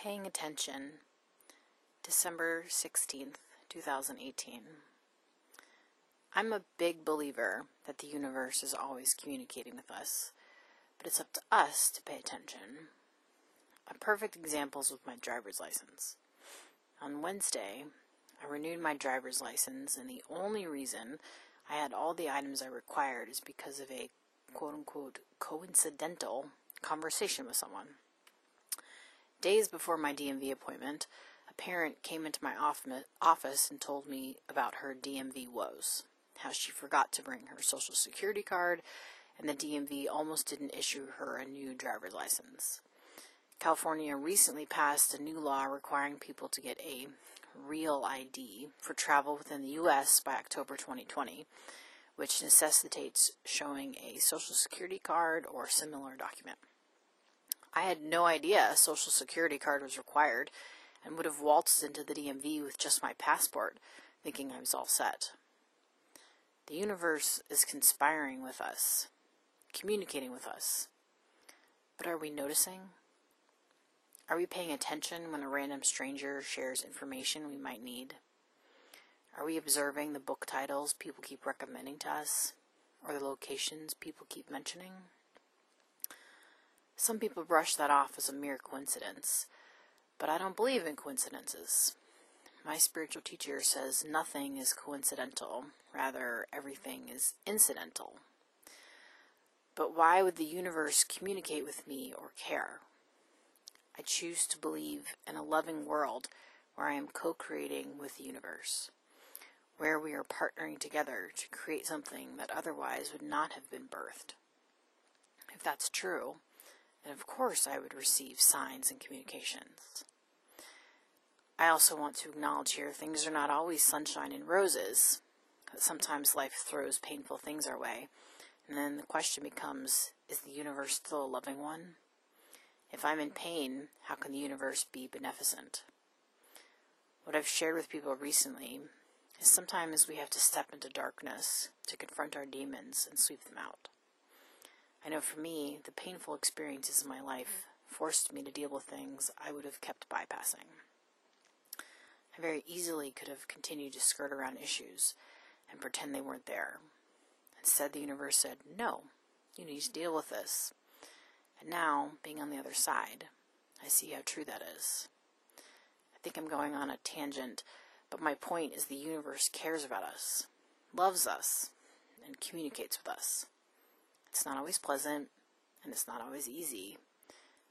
Paying Attention, December 16th, 2018. I'm a big believer that the universe is always communicating with us, but it's up to us to pay attention. A perfect example is with my driver's license. On Wednesday, I renewed my driver's license, and the only reason I had all the items I required is because of a quote unquote coincidental conversation with someone. Days before my DMV appointment, a parent came into my office and told me about her DMV woes. How she forgot to bring her social security card, and the DMV almost didn't issue her a new driver's license. California recently passed a new law requiring people to get a real ID for travel within the U.S. by October 2020, which necessitates showing a social security card or similar document. I had no idea a social security card was required and would have waltzed into the DMV with just my passport, thinking I was all set. The universe is conspiring with us, communicating with us. But are we noticing? Are we paying attention when a random stranger shares information we might need? Are we observing the book titles people keep recommending to us, or the locations people keep mentioning? Some people brush that off as a mere coincidence, but I don't believe in coincidences. My spiritual teacher says nothing is coincidental, rather, everything is incidental. But why would the universe communicate with me or care? I choose to believe in a loving world where I am co creating with the universe, where we are partnering together to create something that otherwise would not have been birthed. If that's true, and of course I would receive signs and communications. I also want to acknowledge here things are not always sunshine and roses. Sometimes life throws painful things our way, and then the question becomes is the universe still a loving one? If I'm in pain, how can the universe be beneficent? What I've shared with people recently is sometimes we have to step into darkness to confront our demons and sweep them out. I know for me, the painful experiences in my life forced me to deal with things I would have kept bypassing. I very easily could have continued to skirt around issues and pretend they weren't there. Instead, the universe said, No, you need to deal with this. And now, being on the other side, I see how true that is. I think I'm going on a tangent, but my point is the universe cares about us, loves us, and communicates with us. It's not always pleasant and it's not always easy,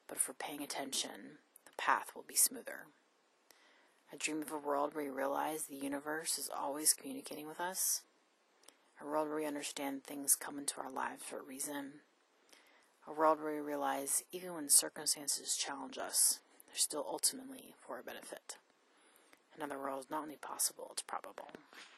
but if we're paying attention, the path will be smoother. I dream of a world where we realize the universe is always communicating with us, a world where we understand things come into our lives for a reason, a world where we realize even when circumstances challenge us, they're still ultimately for our benefit. Another world is not only possible, it's probable.